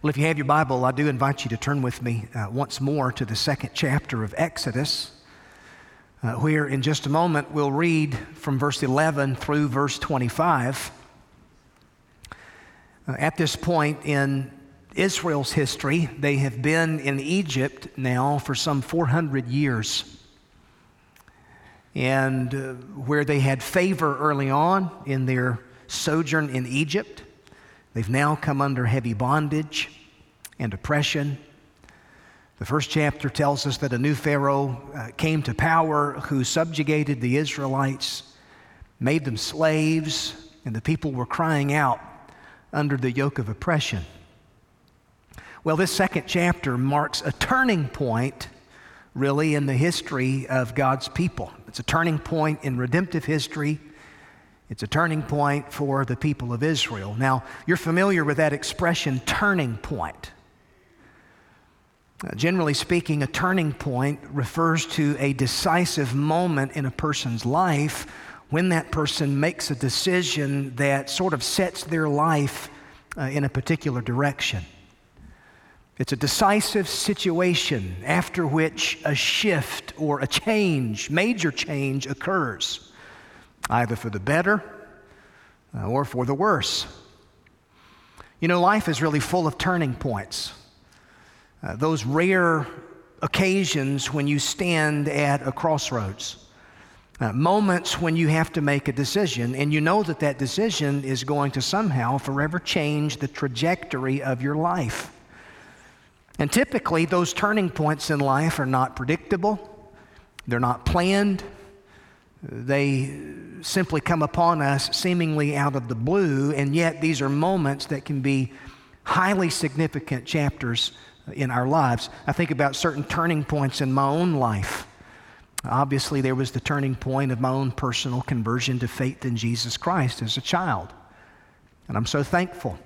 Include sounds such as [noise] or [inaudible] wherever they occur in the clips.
Well, if you have your Bible, I do invite you to turn with me uh, once more to the second chapter of Exodus, uh, where in just a moment we'll read from verse 11 through verse 25. Uh, at this point in Israel's history, they have been in Egypt now for some 400 years. And uh, where they had favor early on in their sojourn in Egypt, They've now come under heavy bondage and oppression. The first chapter tells us that a new Pharaoh uh, came to power who subjugated the Israelites, made them slaves, and the people were crying out under the yoke of oppression. Well, this second chapter marks a turning point, really, in the history of God's people. It's a turning point in redemptive history it's a turning point for the people of Israel. Now, you're familiar with that expression, turning point. Uh, generally speaking, a turning point refers to a decisive moment in a person's life when that person makes a decision that sort of sets their life uh, in a particular direction. It's a decisive situation after which a shift or a change, major change, occurs either for the better uh, or for the worse. You know, life is really full of turning points. Uh, those rare occasions when you stand at a crossroads. Uh, moments when you have to make a decision, and you know that that decision is going to somehow forever change the trajectory of your life. And typically, those turning points in life are not predictable, they're not planned, they simply come upon us seemingly out of the blue, and yet these are moments that can be highly significant chapters in our lives. I think about certain turning points in my own life. Obviously, there was the turning point of my own personal conversion to faith in Jesus Christ as a child. And I'm so thankful.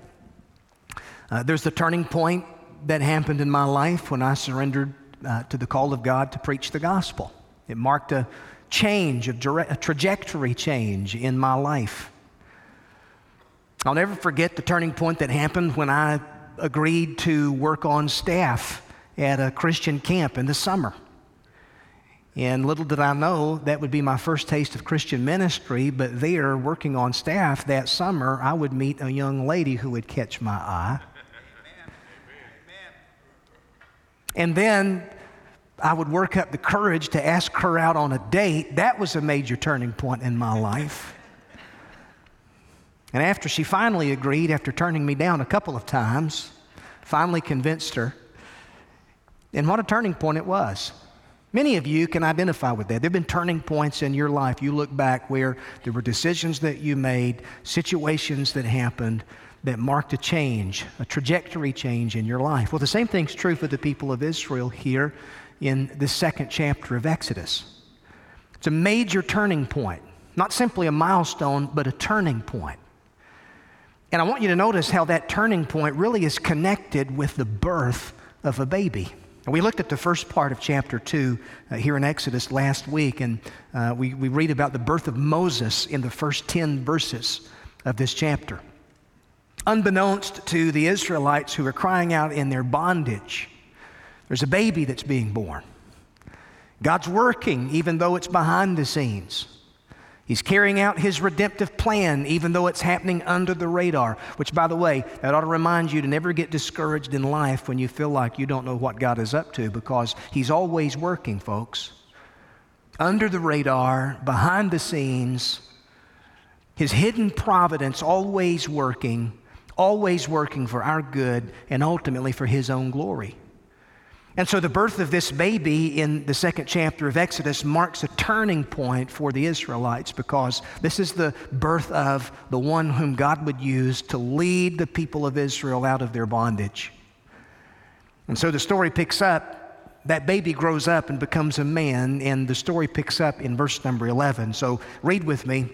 Uh, there's the turning point that happened in my life when I surrendered uh, to the call of God to preach the gospel. It marked a change, of direct, a trajectory change in my life. I'll never forget the turning point that happened when I agreed to work on staff at a Christian camp in the summer. And little did I know that would be my first taste of Christian ministry, but there, working on staff that summer, I would meet a young lady who would catch my eye. And then I would work up the courage to ask her out on a date, that was a major turning point in my life. And after she finally agreed, after turning me down a couple of times, finally convinced her. And what a turning point it was. Many of you can identify with that. There have been turning points in your life. You look back where there were decisions that you made, situations that happened that marked a change, a trajectory change in your life. Well, the same thing's true for the people of Israel here in the second chapter of Exodus. It's a major turning point, not simply a milestone, but a turning point. And I want you to notice how that turning point really is connected with the birth of a baby. We looked at the first part of chapter 2 uh, here in Exodus last week, and uh, we, we read about the birth of Moses in the first 10 verses of this chapter. Unbeknownst to the Israelites who are crying out in their bondage, there's a baby that's being born. God's working even though it's behind the scenes. He's carrying out his redemptive plan even though it's happening under the radar, which, by the way, that ought to remind you to never get discouraged in life when you feel like you don't know what God is up to because he's always working, folks. Under the radar, behind the scenes, his hidden providence always working, always working for our good and ultimately for his own glory. And so the birth of this baby in the second chapter of Exodus marks a turning point for the Israelites because this is the birth of the one whom God would use to lead the people of Israel out of their bondage. And so the story picks up. That baby grows up and becomes a man, and the story picks up in verse number 11. So read with me.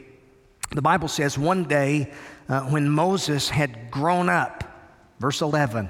The Bible says, One day uh, when Moses had grown up, verse 11,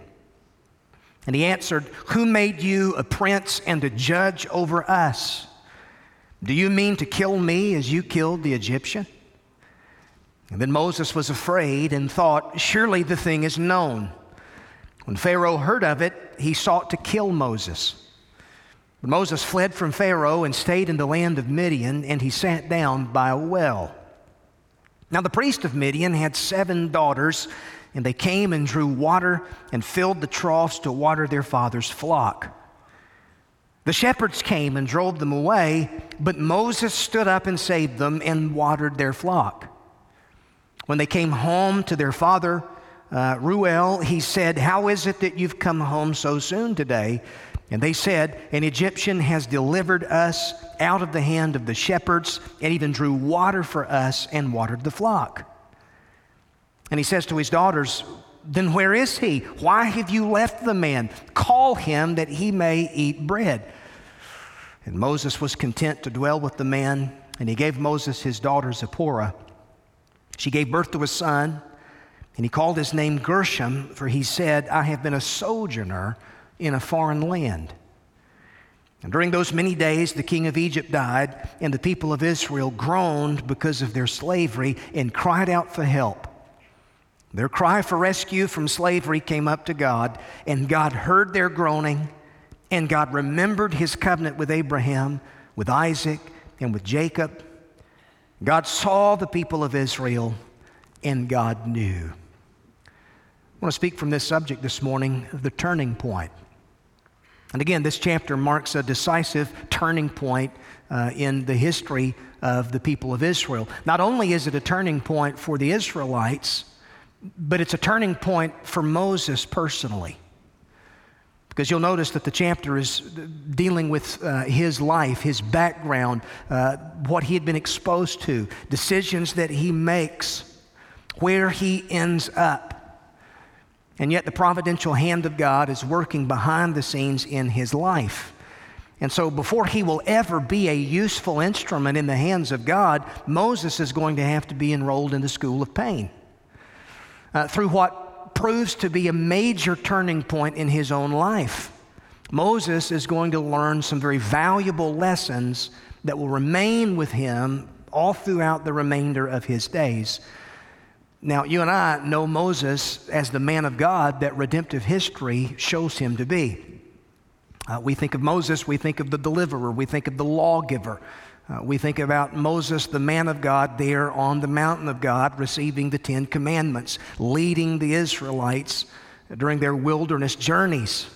And he answered, Who made you a prince and a judge over us? Do you mean to kill me as you killed the Egyptian? And then Moses was afraid and thought, Surely the thing is known. When Pharaoh heard of it, he sought to kill Moses. But Moses fled from Pharaoh and stayed in the land of Midian, and he sat down by a well. Now, the priest of Midian had seven daughters, and they came and drew water and filled the troughs to water their father's flock. The shepherds came and drove them away, but Moses stood up and saved them and watered their flock. When they came home to their father, uh, Reuel, he said, How is it that you've come home so soon today? And they said, An Egyptian has delivered us out of the hand of the shepherds and even drew water for us and watered the flock. And he says to his daughters, Then where is he? Why have you left the man? Call him that he may eat bread. And Moses was content to dwell with the man, and he gave Moses his daughter Zipporah. She gave birth to a son. And he called his name Gershom, for he said, I have been a sojourner in a foreign land. And during those many days, the king of Egypt died, and the people of Israel groaned because of their slavery and cried out for help. Their cry for rescue from slavery came up to God, and God heard their groaning, and God remembered his covenant with Abraham, with Isaac, and with Jacob. God saw the people of Israel, and God knew. I want to speak from this subject this morning the turning point. And again, this chapter marks a decisive turning point uh, in the history of the people of Israel. Not only is it a turning point for the Israelites, but it's a turning point for Moses personally. Because you'll notice that the chapter is dealing with uh, his life, his background, uh, what he had been exposed to, decisions that he makes, where he ends up. And yet, the providential hand of God is working behind the scenes in his life. And so, before he will ever be a useful instrument in the hands of God, Moses is going to have to be enrolled in the school of pain. Uh, through what proves to be a major turning point in his own life. Moses is going to learn some very valuable lessons that will remain with him all throughout the remainder of his days. Now, you and I know Moses as the man of God that redemptive history shows him to be. Uh, we think of Moses, we think of the deliverer, we think of the lawgiver. Uh, we think about Moses, the man of God, there on the mountain of God, receiving the Ten Commandments, leading the Israelites during their wilderness journeys.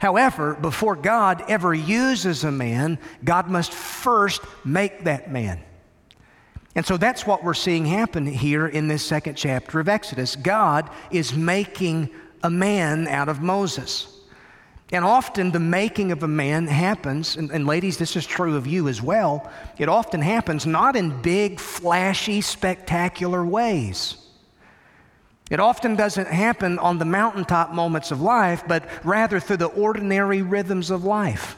However, before God ever uses a man, God must first make that man. And so that's what we're seeing happen here in this second chapter of Exodus. God is making a man out of Moses. And often the making of a man happens, and, and, ladies, this is true of you as well. It often happens not in big, flashy, spectacular ways. It often doesn't happen on the mountaintop moments of life, but rather through the ordinary rhythms of life,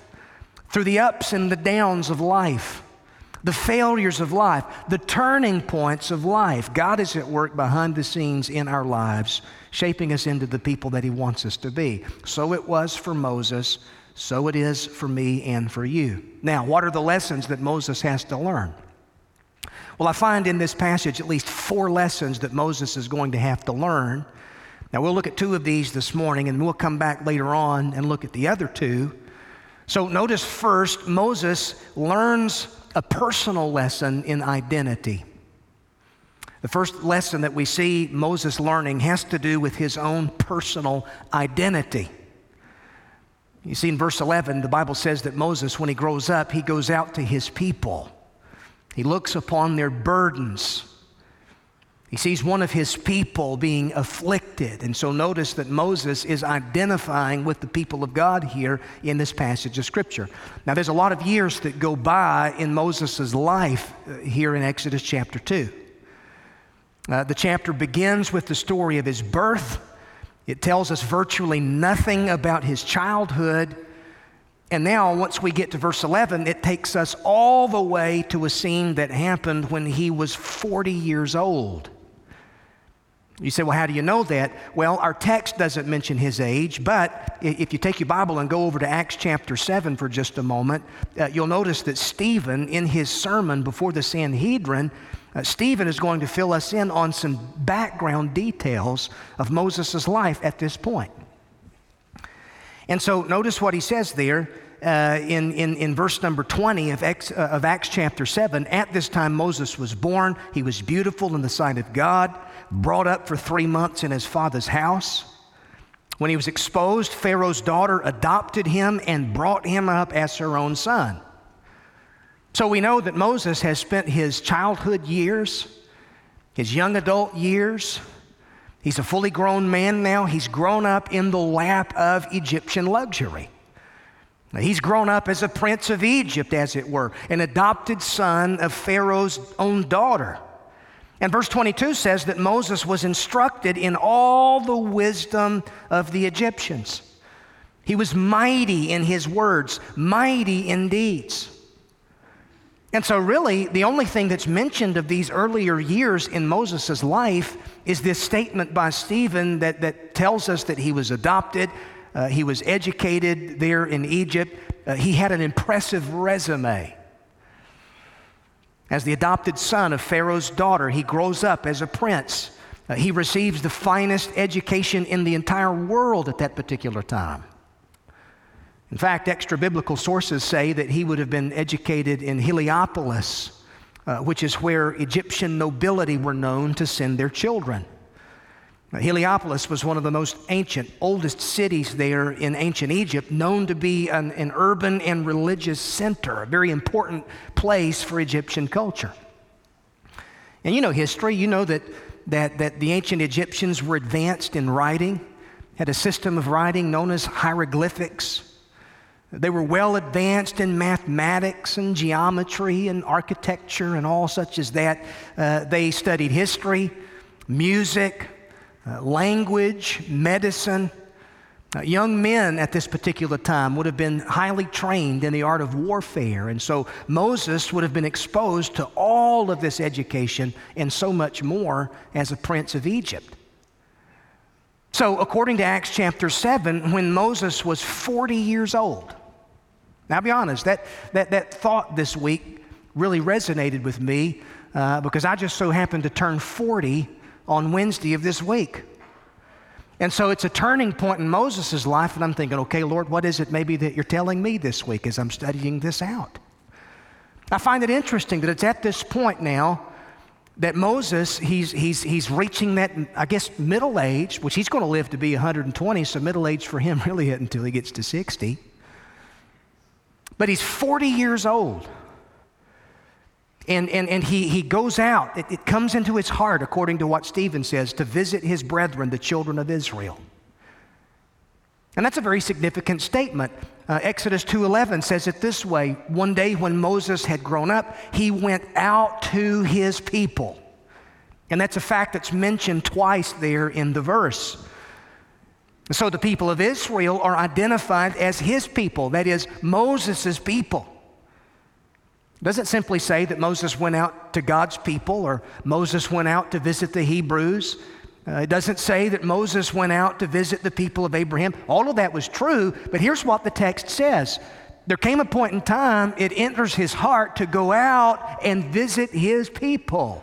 through the ups and the downs of life the failures of life, the turning points of life. God is at work behind the scenes in our lives, shaping us into the people that He wants us to be. So it was for Moses, so it is for me and for you. Now, what are the lessons that Moses has to learn? Well, I find in this passage at least four lessons that Moses is going to have to learn. Now, we'll look at two of these this morning, and we'll come back later on and look at the other two. So, notice first, Moses learns a personal lesson in identity. The first lesson that we see Moses learning has to do with his own personal identity. You see, in verse 11, the Bible says that Moses, when he grows up, he goes out to his people. He looks upon their burdens. He sees one of his people being afflicted. And so notice that Moses is identifying with the people of God here in this passage of Scripture. Now, there's a lot of years that go by in Moses' life uh, here in Exodus chapter 2. Uh, the chapter begins with the story of his birth. It tells us virtually nothing about his childhood. And now, once we get to verse 11, it takes us all the way to a scene that happened when he was 40 years old. You say, well, how do you know that? Well, our text doesn't mention his age, but if you take your Bible and go over to Acts chapter 7 for just a moment, uh, you'll notice that Stephen, in his sermon before the Sanhedrin, uh, Stephen is going to fill us in on some background details of Moses' life at this point. And so notice what he says there uh, in, in, in verse number 20 of, uh, of Acts chapter 7. At this time, Moses was born. He was beautiful in the sight of God brought up for three months in his father's house. When he was exposed, Pharaoh's daughter adopted him and brought him up as her own son. So we know that Moses has spent his childhood years, his young adult years, he's a fully grown man now. He's grown up in the lap of Egyptian luxury. Now, he's grown up as a prince of Egypt, as it were, an adopted son of Pharaoh's own daughter. And verse 22 says that Moses was instructed in all the wisdom of the Egyptians. He was mighty in his words, mighty in deeds. And so, really, the only thing that's mentioned of these earlier years in Moses' life is this statement by Stephen that, that tells us that he was adopted, uh, he was educated there in Egypt, uh, he had an impressive resume. As the adopted son of Pharaoh's daughter, he grows up as a prince. Uh, he receives the finest education in the entire world at that particular time. In fact, extra biblical sources say that he would have been educated in Heliopolis, uh, which is where Egyptian nobility were known to send their children. Heliopolis was one of the most ancient, oldest cities there in ancient Egypt, known to be an, an, urban and religious center, a very important place for Egyptian culture. And you know history, you know that, that, that the ancient Egyptians were advanced in writing, had a system of writing known as hieroglyphics. They were well advanced in mathematics and geometry and architecture and all such as that. Uh, they studied history, music, uh, language, medicine. Uh, young men at this particular time would have been highly trained in the art of warfare. And so Moses would have been exposed to all of this education and so much more as a prince of Egypt. So, according to Acts chapter 7, when Moses was 40 years old, now I'll be honest, that, that, that thought this week really resonated with me uh, because I just so happened to turn 40 on Wednesday of this week. And so it's a turning point in Moses' life, and I'm thinking, okay, Lord, what is it maybe that you're telling me this week as I'm studying this out? I find it interesting that it's at this point now that Moses, he's, he's, he's reaching that, I guess, middle age, which he's going to live to be 120, so middle age for him [laughs] really isn't until he gets to 60. But he's 40 years old. And, and, and he, he goes out, it, it comes into his heart, according to what Stephen says, to visit his brethren, the children of Israel. And that's a very significant statement. Uh, Exodus 2:11 says it this way, one day when Moses had grown up, he went out to his people. And that's a fact that's mentioned twice there in the verse. So the people of Israel are identified as his people, that is Moses' people. Doesn't simply say that Moses went out to God's people or Moses went out to visit the Hebrews. Uh, it doesn't say that Moses went out to visit the people of Abraham. All of that was true, but here's what the text says. There came a point in time, it enters his heart to go out and visit his people.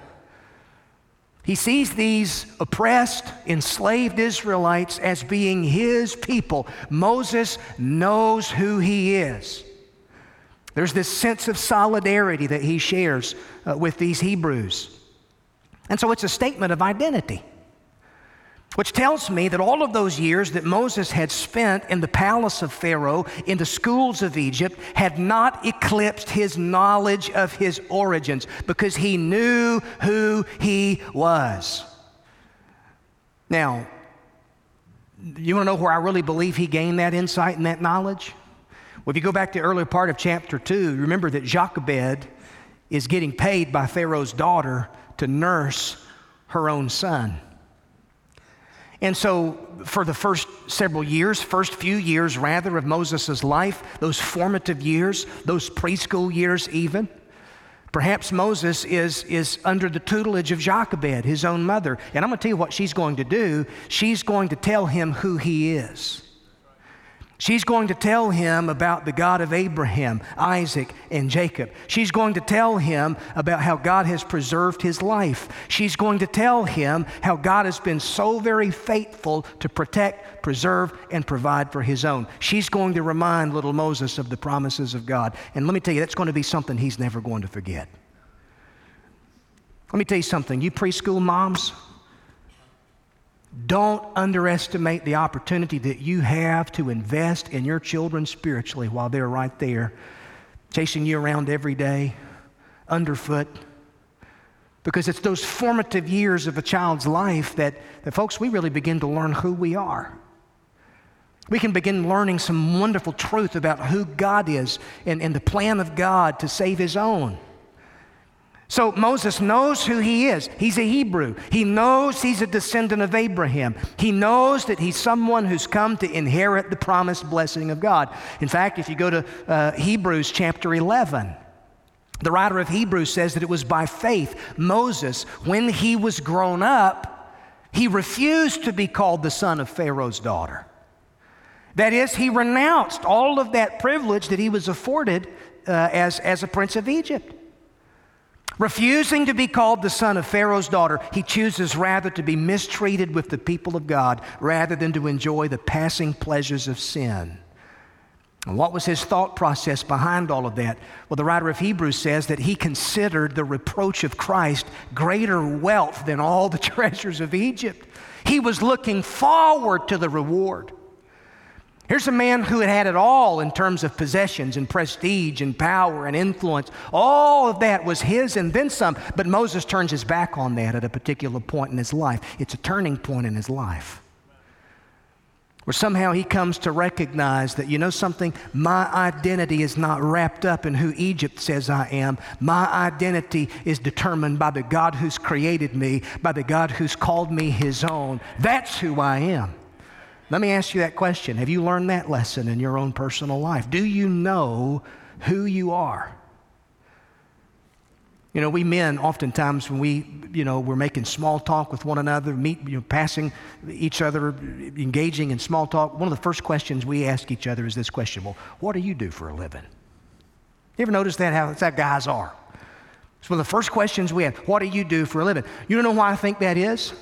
He sees these oppressed, enslaved Israelites as being his people. Moses knows who he is. There's this sense of solidarity that he shares uh, with these Hebrews. And so it's a statement of identity, which tells me that all of those years that Moses had spent in the palace of Pharaoh, in the schools of Egypt, had not eclipsed his knowledge of his origins because he knew who he was. Now, you want to know where I really believe he gained that insight and that knowledge? Well, if you go back to the earlier part of chapter 2, remember that Jochebed is getting paid by Pharaoh's daughter to nurse her own son. And so, for the first several years, first few years rather, of Moses' life, those formative years, those preschool years even, perhaps Moses is, is under the tutelage of Jochebed, his own mother. And I'm going to tell you what she's going to do. She's going to tell him who he is. She's going to tell him about the God of Abraham, Isaac, and Jacob. She's going to tell him about how God has preserved his life. She's going to tell him how God has been so very faithful to protect, preserve, and provide for his own. She's going to remind little Moses of the promises of God. And let me tell you, that's going to be something he's never going to forget. Let me tell you something, you preschool moms, don't underestimate the opportunity that you have to invest in your children spiritually while they're right there, chasing you around every day, underfoot. Because it's those formative years of a child's life that, that, folks, we really begin to learn who we are. We can begin learning some wonderful truth about who God is and, and the plan of God to save His own. So Moses knows who he is. He's a Hebrew. He knows he's a descendant of Abraham. He knows that he's someone who's come to inherit the promised blessing of God. In fact, if you go to uh, Hebrews chapter 11, the writer of Hebrews says that it was by faith Moses, when he was grown up, he refused to be called the son of Pharaoh's daughter. That is, he renounced all of that privilege that he was afforded uh, as, as a prince of Egypt. Refusing to be called the son of Pharaoh's daughter, he chooses rather to be mistreated with the people of God rather than to enjoy the passing pleasures of sin. And what was his thought process behind all of that? Well, the writer of Hebrews says that he considered the reproach of Christ greater wealth than all the [laughs] treasures of Egypt. He was looking forward to the reward. Here's a man who had had it all in terms of possessions and prestige and power and influence. All of that was his and then some. But Moses turns his back on that at a particular point in his life. It's a turning point in his life. Where somehow he comes to recognize that, you know something, my identity is not wrapped up in who Egypt says I am. My identity is determined by the God who's created me, by the God who's called me his own. That's who I am. Let me ask you that question. Have you learned that lesson in your own personal life? Do you know who you are? You know, we men oftentimes when we, you know, we're making small talk with one another, meet, you know, passing each other, engaging in small talk, one of the first questions we ask each other is this question, well, what do you do for a living? You ever notice that, how that guys are? It's one of the first questions we have. What do you do for a living? You don't know why I think that is?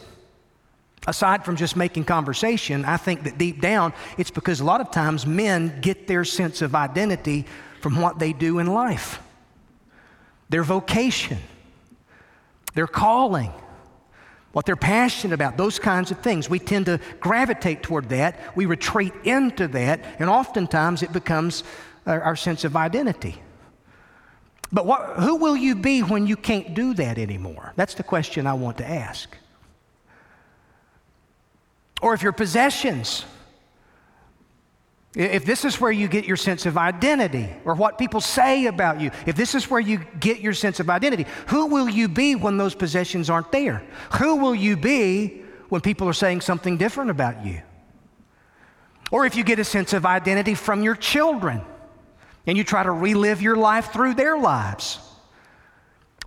Aside from just making conversation, I think that deep down, it's because a lot of times men get their sense of identity from what they do in life their vocation, their calling, what they're passionate about, those kinds of things. We tend to gravitate toward that, we retreat into that, and oftentimes it becomes our, our sense of identity. But what, who will you be when you can't do that anymore? That's the question I want to ask or if your possessions, if this is where you get your sense of identity or what people say about you, if this is where you get your sense of identity, who will you be when those possessions aren't there? Who will you be when people are saying something different about you? Or if you get a sense of identity from your children and you try to relive your life through their lives,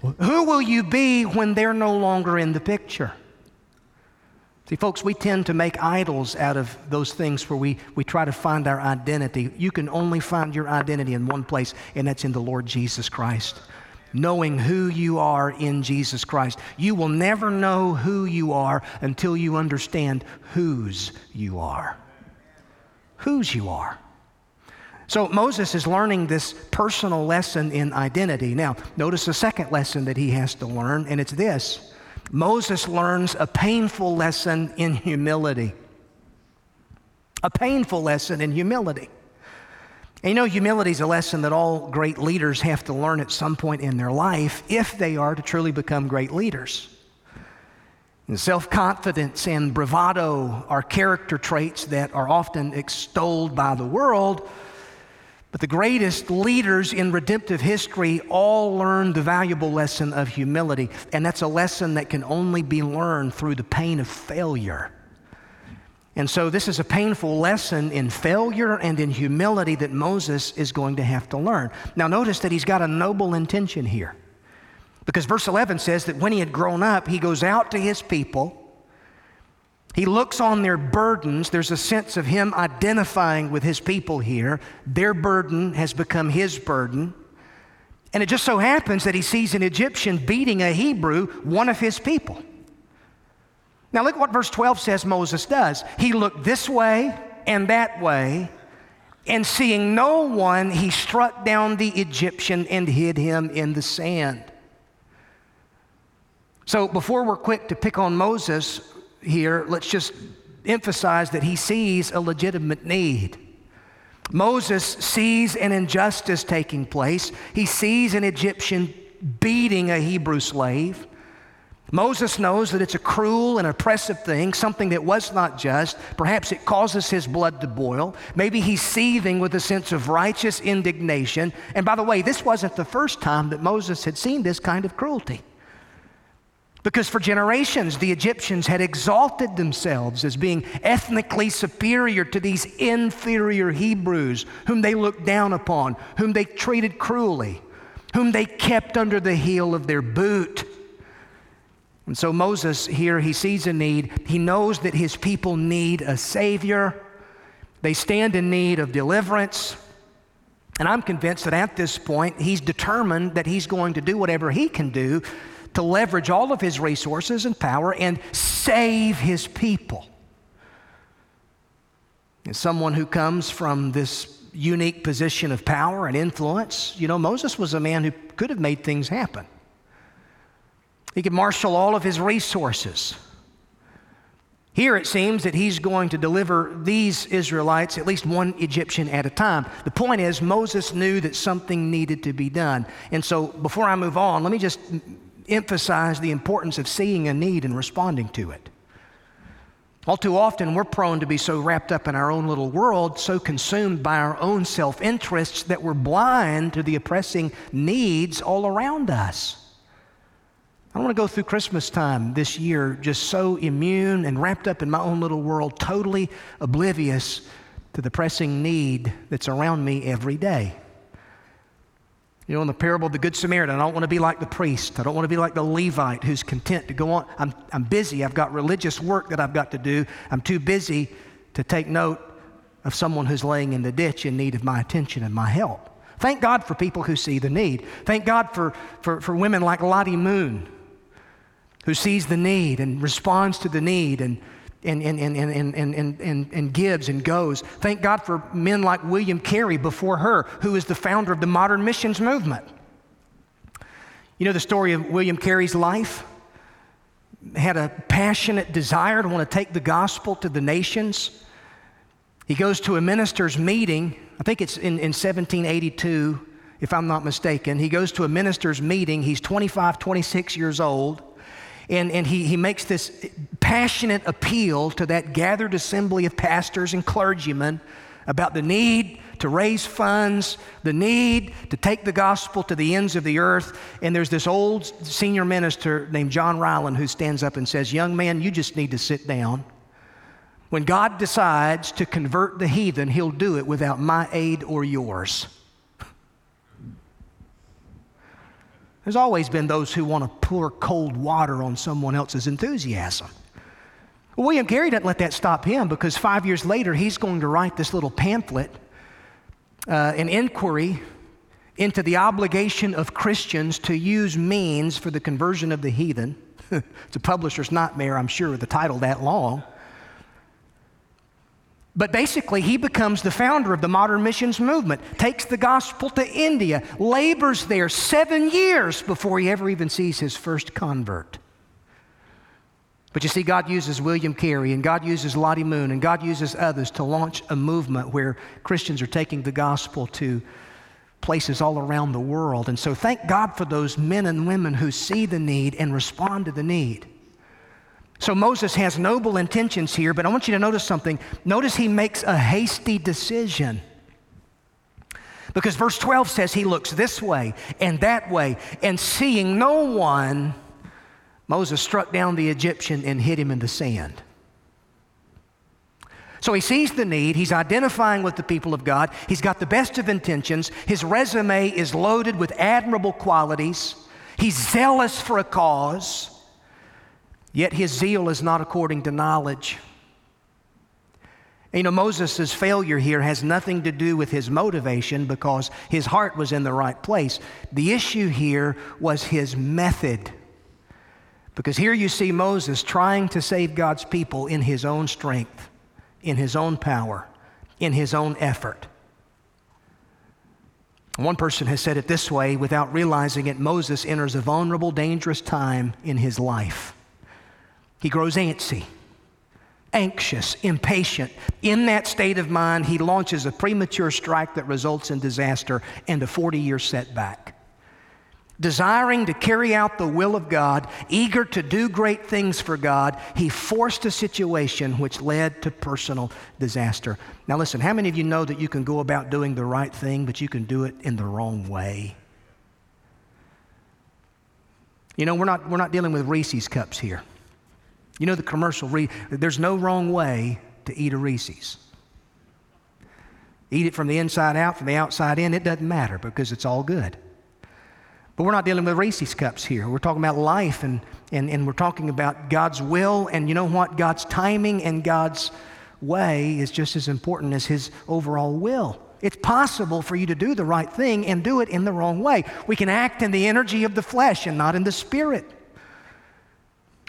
who will you be when they're no longer in the picture? See, folks, we tend to make idols out of those things where we, we try to find our identity. You can only find your identity in one place, and that's in the Lord Jesus Christ. Knowing who you are in Jesus Christ. You will never know who you are until you understand whose you are. Whose you are. So Moses is learning this personal lesson in identity. Now, notice the second lesson that he has to learn, and it's this Moses learns a painful lesson in humility. A painful lesson in humility. And you know, humility is a lesson that all great leaders have to learn at some point in their life if they are to truly become great leaders. And self confidence and bravado are character traits that are often extolled by the world, but the greatest leaders in redemptive history all learned the valuable lesson of humility, and that's a lesson that can only be learned through the pain of failure. And so, this is a painful lesson in failure and in humility that Moses is going to have to learn. Now, notice that he's got a noble intention here. Because verse 11 says that when he had grown up, he goes out to his people. He looks on their burdens. There's a sense of him identifying with his people here. Their burden has become his burden. And it just so happens that he sees an Egyptian beating a Hebrew, one of his people. Now, look what verse 12 says Moses does. He looked this way and that way, and seeing no one, he struck down the Egyptian and hid him in the sand. So, before we're quick to pick on Moses here, let's just emphasize that he sees a legitimate need. Moses sees an injustice taking place. He sees an Egyptian beating a Hebrew slave. Moses knows that it's a cruel and oppressive thing, something that was not just. Perhaps it causes his blood to boil. Maybe he's seething with a sense of righteous indignation. And by the way, this wasn't the first time that Moses had seen this kind of cruelty. Because for generations, the Egyptians had exalted themselves as being ethnically superior to these inferior Hebrews, whom they looked down upon, whom they treated cruelly, whom they kept under the heel of their boot. And so Moses here, he sees a need. He knows that his people need a Savior, they stand in need of deliverance. And I'm convinced that at this point, he's determined that he's going to do whatever he can do to leverage all of his resources and power and save his people. And someone who comes from this unique position of power and influence, you know, Moses was a man who could have made things happen. He could marshal all of his resources. Here it seems that he's going to deliver these Israelites, at least one Egyptian at a time. The point is, Moses knew that something needed to be done. And so, before I move on, let me just emphasize the importance of seeing a need and responding to it. All too often, we're prone to be so wrapped up in our own little world, so consumed by our own self interests, that we're blind to the oppressing needs all around us. I don't want to go through Christmas time this year just so immune and wrapped up in my own little world, totally oblivious to the pressing need that's around me every day. You know, in the parable of the Good Samaritan, I don't want to be like the priest. I don't want to be like the Levite who's content to go on. I'm, I'm busy. I've got religious work that I've got to do. I'm too busy to take note of someone who's laying in the ditch in need of my attention and my help. Thank God for people who see the need. Thank God for, for, for women like Lottie Moon, who sees the need and responds to the need and and, and, and, and, and, and, and, gives and goes. Thank God for men like William Carey before her, who is the founder of the modern missions movement. You know the story of William Carey's life? Had a passionate desire to want to take the gospel to the nations. He goes to a minister's meeting, I think it's in, in 1782, if I'm not mistaken. He goes to a minister's meeting. He's 25, 26 years old. And, and he, he makes this passionate appeal to that gathered assembly of pastors and clergymen about the need to raise funds, the need to take the gospel to the ends of the earth. And there's this old senior minister named John Ryland who stands up and says, Young man, you just need to sit down. When God decides to convert the heathen, he'll do it without my aid or yours. There's always been those who want to pour cold water on someone else's enthusiasm. William Carey doesn't let that stop him because five years later, he's going to write this little pamphlet, uh, an inquiry into the obligation of Christians to use means for the conversion of the heathen. [laughs] it's a publisher's nightmare, I'm sure, with the title that long. But basically, he becomes the founder of the modern missions movement, takes the gospel to India, labors there seven years before he ever even sees his first convert. But you see, God uses William Carey and God uses Lottie Moon and God uses others to launch a movement where Christians are taking the gospel to places all around the world. And so thank God for those men and women who see the need and respond to the need. So Moses has noble intentions here, but I want you to notice something. Notice he makes a hasty decision. Because verse 12 says he looks this way and that way, and seeing no one, Moses struck down the Egyptian and hid him in the sand. So he sees the need, he's identifying with the people of God, he's got the best of intentions, his resume is loaded with admirable qualities, he's zealous for a cause, yet his zeal is not according to knowledge. You know, Moses' failure here has nothing to do with his motivation because his heart was in the right place. The issue here was his method. Because here you see Moses trying to save God's people in his own strength, in his own power, in his own effort. One person has said it this way without realizing it Moses enters a vulnerable, dangerous time in his life. He grows antsy anxious, impatient. In that state of mind, he launches a premature strike that results in disaster and a 40 year setback. Desiring to carry out the will of God, eager to do great things for God, he forced a situation which led to personal disaster. Now, listen, how many of you know that you can go about doing the right thing, but you can do it in the wrong way? You know, we're not, we're not dealing with Reese's cups here. You know the commercial, there's no wrong way to eat a Reese's. Eat it from the inside out, from the outside in, it doesn't matter because it's all good. But we're not dealing with Reese's cups here. We're talking about life and, and, and we're talking about God's will. And you know what? God's timing and God's way is just as important as His overall will. It's possible for you to do the right thing and do it in the wrong way. We can act in the energy of the flesh and not in the spirit.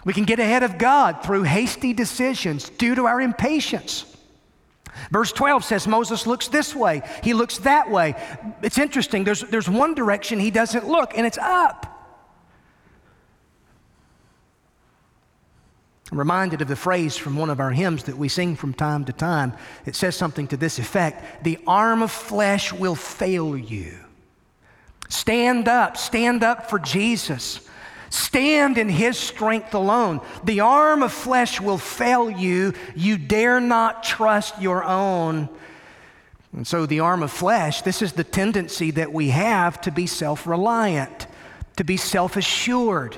We can get ahead of God through hasty decisions due to our impatience. Verse 12 says Moses looks this way, he looks that way. It's interesting, there's, there's one direction he doesn't look, and it's up. I'm reminded of the phrase from one of our hymns that we sing from time to time. It says something to this effect The arm of flesh will fail you. Stand up, stand up for Jesus. Stand in His strength alone. The arm of flesh will fail you. You dare not trust your own. And so, the arm of flesh, this is the tendency that we have to be self reliant, to be self assured.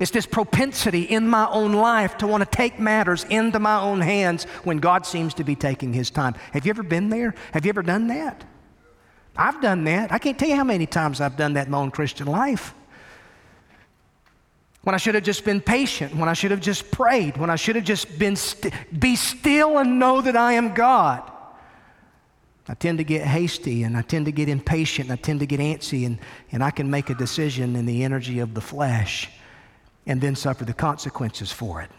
It's this propensity in my own life to want to take matters into my own hands when God seems to be taking His time. Have you ever been there? Have you ever done that? I've done that. I can't tell you how many times I've done that in my own Christian life when I should have just been patient, when I should have just prayed, when I should have just been st- be still and know that I am God. I tend to get hasty and I tend to get impatient and I tend to get antsy and, and I can make a decision in the energy of the flesh and then suffer the consequences for it.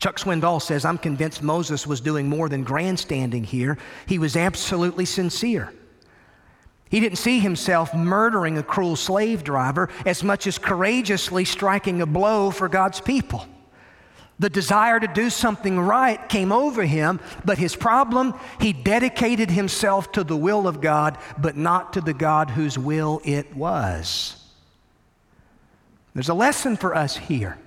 Chuck Swindoll says, I'm convinced Moses was doing more than grandstanding here. He was absolutely sincere. He didn't see himself murdering a cruel slave driver as much as courageously striking a blow for God's people. The desire to do something right came over him, but his problem, he dedicated himself to the will of God, but not to the God whose will it was. There's a lesson for us here.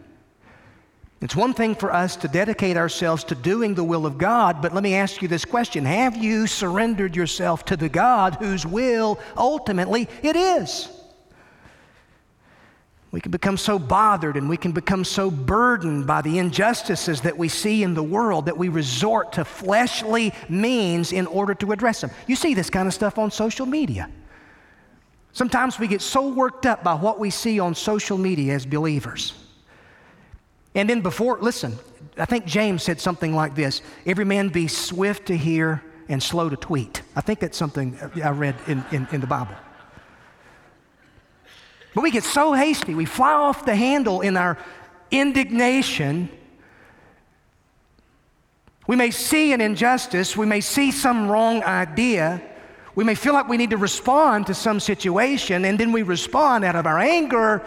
It's one thing for us to dedicate ourselves to doing the will of God, but let me ask you this question Have you surrendered yourself to the God whose will ultimately it is? We can become so bothered and we can become so burdened by the injustices that we see in the world that we resort to fleshly means in order to address them. You see this kind of stuff on social media. Sometimes we get so worked up by what we see on social media as believers. And then before, listen, I think James said something like this Every man be swift to hear and slow to tweet. I think that's something I read in, in, in the Bible. But we get so hasty, we fly off the handle in our indignation. We may see an injustice, we may see some wrong idea, we may feel like we need to respond to some situation, and then we respond out of our anger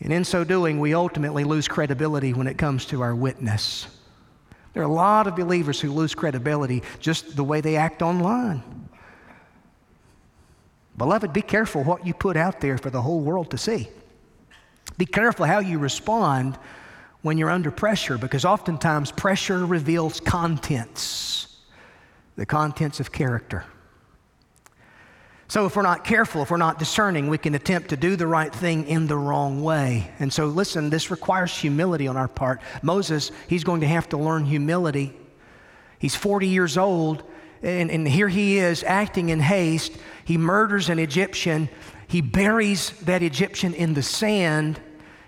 and in so doing, we ultimately lose credibility when it comes to our witness. There are a lot of believers who lose credibility just the way they act online. Beloved, be careful what you put out there for the whole world to see. Be careful how you respond when you're under pressure because oftentimes pressure reveals contents, the contents of character. So, if we're not careful, if we're not discerning, we can attempt to do the right thing in the wrong way. And so, listen, this requires humility on our part. Moses, he's going to have to learn humility He's 40 years old, and, and here he is acting in haste. He murders an Egyptian. He buries that Egyptian in the sand.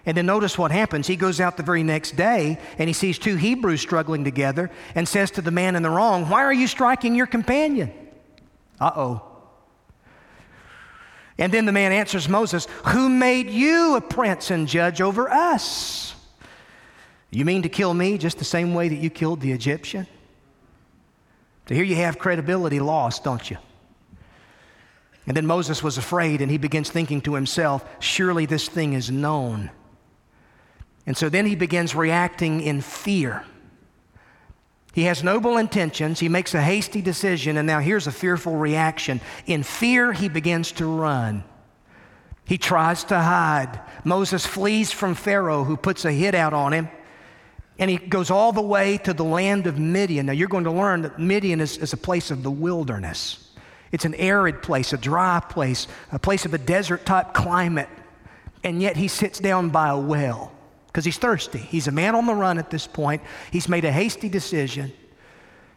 And then notice what happens. He goes out the very next day and he sees two Hebrews struggling together and says to the man in the wrong, Why are you striking your companion? Uh oh. And then the man answers Moses, Who made you a prince and judge over us? You mean to kill me just the same way that you killed the Egyptian? So here you have credibility lost, don't you? And then Moses was afraid and he begins thinking to himself, Surely this thing is known. And so then he begins reacting in fear. He has noble intentions. He makes a hasty decision, and now here's a fearful reaction. In fear, he begins to run. He tries to hide. Moses flees from Pharaoh, who puts a hit out on him, and he goes all the way to the land of Midian. Now, you're going to learn that Midian is, is a place of the wilderness. It's an arid place, a dry place, a place of a desert type climate, and yet he sits down by a well because he's thirsty. He's a man on the run at this point. He's made a hasty decision.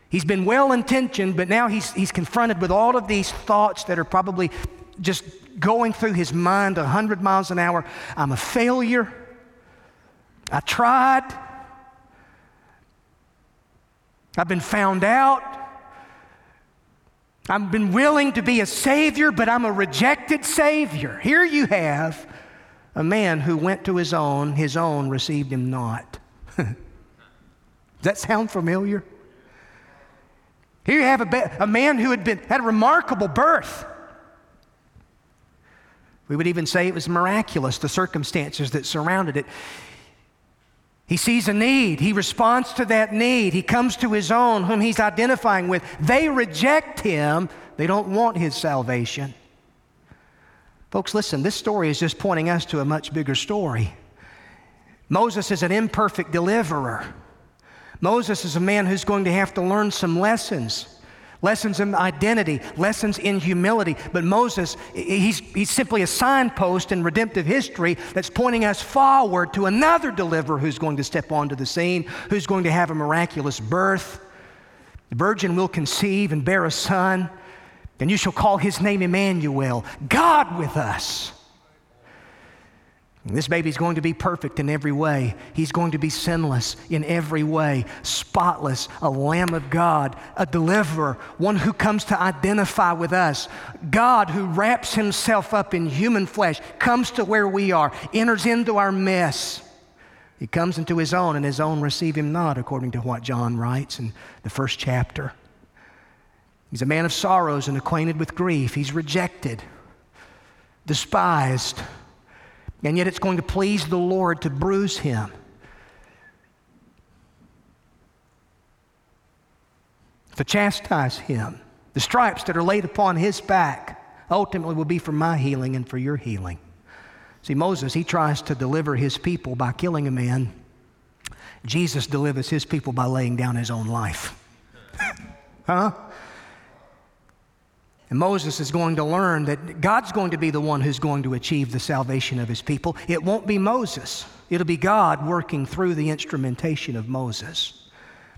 He's been well intentioned, but now he's, he's confronted with all of these thoughts that are probably just going through his mind 100 miles an hour. I'm a failure. I tried. I've been found out. I've been willing to be a savior, but I'm a rejected savior. Here you have a man who went to his own, his own received him not. [laughs] Does that sound familiar? Here you have a, a man who had been, had a remarkable birth. We would even say it was miraculous, the circumstances that surrounded it. He sees a need. He responds to that need. He comes to his own, whom he's identifying with. They reject him. They don't want his salvation. Folks, listen, this story is just pointing us to a much bigger story. Moses is an imperfect deliverer. Moses is a man who's going to have to learn some lessons lessons in identity, lessons in humility. But Moses, he's, he's simply a signpost in redemptive history that's pointing us forward to another deliverer who's going to step onto the scene, who's going to have a miraculous birth. The virgin will conceive and bear a son. And you shall call his name Emmanuel, God with us. And this baby's going to be perfect in every way. He's going to be sinless in every way, spotless, a Lamb of God, a deliverer, one who comes to identify with us. God, who wraps himself up in human flesh, comes to where we are, enters into our mess. He comes into his own, and his own receive him not, according to what John writes in the first chapter. He's a man of sorrows and acquainted with grief. He's rejected, despised, and yet it's going to please the Lord to bruise him. To chastise him. The stripes that are laid upon his back ultimately will be for my healing and for your healing. See, Moses, he tries to deliver his people by killing a man. Jesus delivers his people by laying down his own life. [laughs] huh? And Moses is going to learn that God's going to be the one who's going to achieve the salvation of his people. It won't be Moses, it'll be God working through the instrumentation of Moses.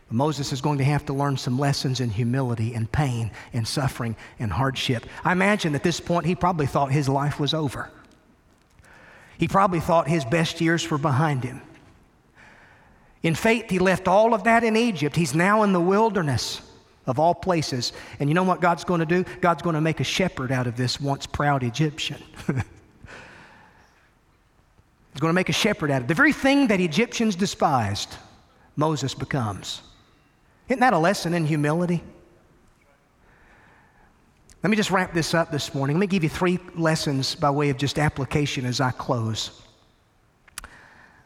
Moses is going to have to learn some lessons in humility and pain and suffering and hardship. I imagine at this point he probably thought his life was over. He probably thought his best years were behind him. In faith, he left all of that in Egypt. He's now in the wilderness of all places. And you know what God's going to do? God's going to make a shepherd out of this once proud Egyptian. [laughs] He's going to make a shepherd out of it. The very thing that Egyptians despised, Moses becomes. Isn't that a lesson in humility? Let me just wrap this up this morning. Let me give you three lessons by way of just application as I close.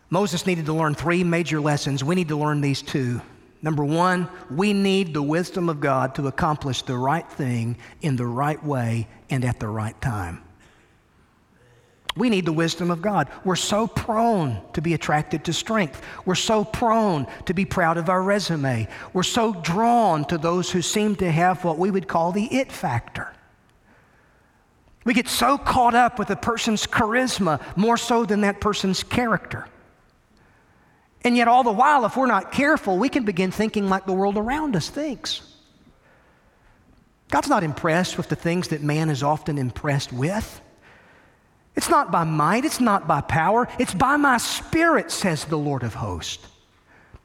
Moses needed to learn three major lessons. We need to learn these too. Number one, we need the wisdom of God to accomplish the right thing in the right way and at the right time. We need the wisdom of God. We're so prone to be attracted to strength. We're so prone to be proud of our resume. We're so drawn to those who seem to have what we would call the it factor. We get so caught up with a person's charisma more so than that person's character. And yet, all the while, if we're not careful, we can begin thinking like the world around us thinks. God's not impressed with the things that man is often impressed with. It's not by might, it's not by power, it's by my spirit, says the Lord of hosts.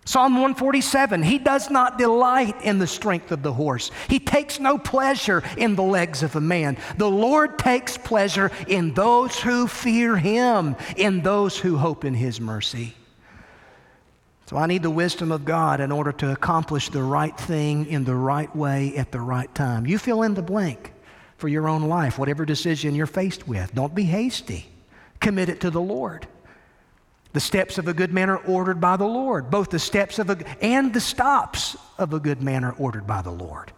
Psalm 147 He does not delight in the strength of the horse. He takes no pleasure in the legs of a man. The Lord takes pleasure in those who fear Him, in those who hope in His mercy. So I need the wisdom of God in order to accomplish the right thing in the right way at the right time. You fill in the blank for your own life, whatever decision you're faced with. Don't be hasty. Commit it to the Lord. The steps of a good man are ordered by the Lord. Both the steps of a and the stops of a good man are ordered by the Lord.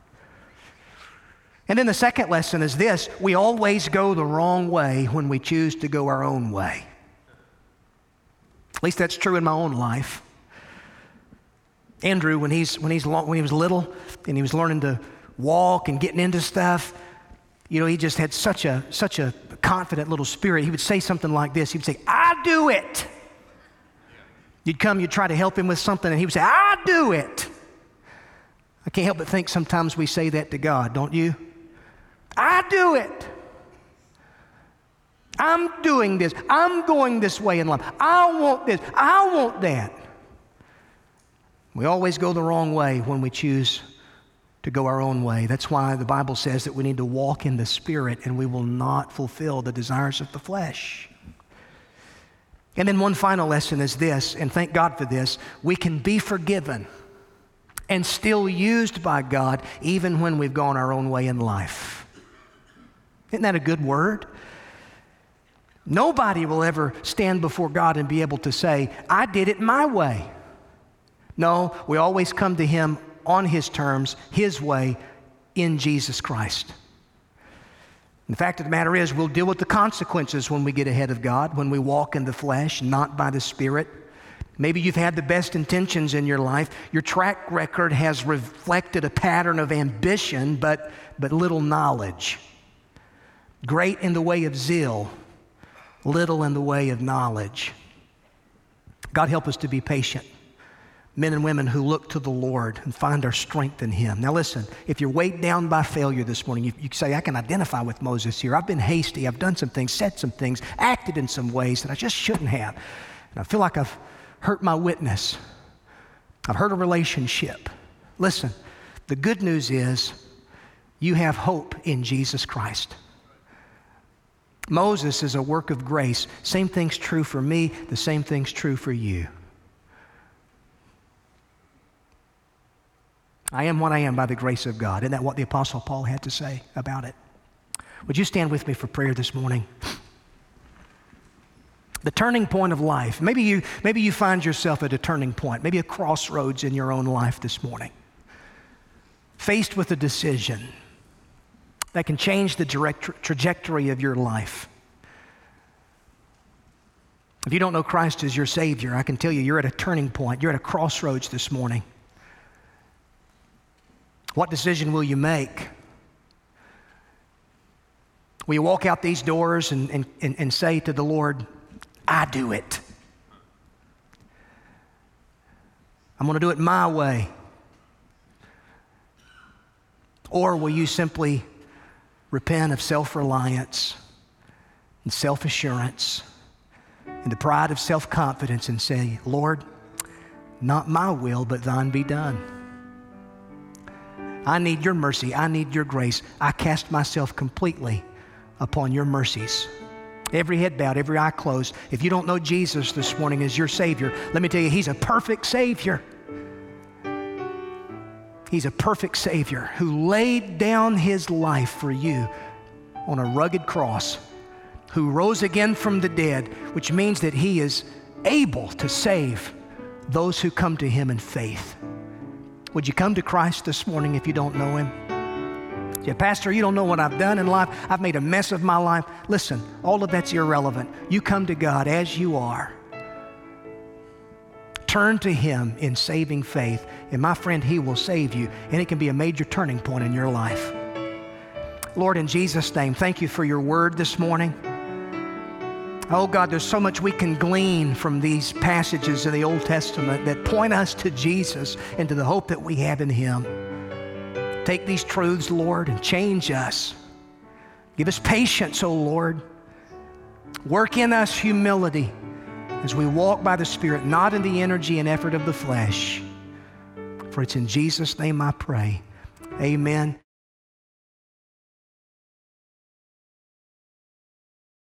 And then the second lesson is this we always go the wrong way when we choose to go our own way. At least that's true in my own life. Andrew, when, he's, when, he's, when he was little and he was learning to walk and getting into stuff, you know, he just had such a, such a confident little spirit. He would say something like this He would say, I do it. You'd come, you'd try to help him with something, and he would say, I do it. I can't help but think sometimes we say that to God, don't you? I do it. I'm doing this. I'm going this way in life. I want this. I want that. We always go the wrong way when we choose to go our own way. That's why the Bible says that we need to walk in the Spirit and we will not fulfill the desires of the flesh. And then one final lesson is this, and thank God for this we can be forgiven and still used by God even when we've gone our own way in life. Isn't that a good word? Nobody will ever stand before God and be able to say, I did it my way. No, we always come to Him on His terms, His way, in Jesus Christ. the fact of the matter is, we'll deal with the consequences when we get ahead of God, when we walk in the flesh, not by the Spirit. Maybe you've had the best intentions in your life. Your track record has reflected a pattern of ambition, but, but little knowledge. Great in the way of zeal, little in the way of knowledge. God help us to be patient men and women who look to the Lord and find our strength in Him. Now, listen, if you're weighed down by failure this morning, you, you, say, I can identify with Moses here. I've been hasty. I've done some things, said some things, acted in some ways that I just shouldn't have. And I feel like I've hurt my witness. I've hurt a relationship. Listen, the good news is you have hope in Jesus Christ. Moses is a work of grace. Same thing's true for me, the same thing's true for you. I am what I am by the grace of God. Isn't that what the Apostle Paul had to say about it? Would you stand with me for prayer this morning? The turning point of life. Maybe you, maybe you find yourself at a turning point, maybe a crossroads in your own life this morning. Faced with a decision that can change the direct trajectory of your life. If you don't know Christ as your Savior, I can tell you you're at a turning point. You're at a crossroads this morning. What decision will you make? Will you walk out these doors and, and, and, and say to the Lord, I do it? I'm going to do it my way. Or will you simply repent of self reliance and self assurance and the pride of self confidence and say, Lord, not my will, but thine be done? I need your mercy. I need your grace. I cast myself completely upon your mercies. Every head bowed, every eye closed. If you don't know Jesus this morning as your Savior, let me tell you, He's a perfect Savior. He's a perfect Savior who laid down His life for you on a rugged cross, who rose again from the dead, which means that He is able to save those who come to Him in faith. Would you come to Christ this morning if you don't know Him? Yeah, Pastor, you don't know what I've done in life. I've made a mess of my life. Listen, all of that's irrelevant. You come to God as you are. Turn to Him in saving faith, and my friend, He will save you, and it can be a major turning point in your life. Lord, in Jesus' name, thank you for your word this morning. Oh God, there's so much we can glean from these passages in the Old Testament that point us to Jesus and to the hope that we have in Him. Take these truths, Lord, and change us. Give us patience, O oh Lord. Work in us humility as we walk by the Spirit, not in the energy and effort of the flesh. For it's in Jesus' name I pray. Amen.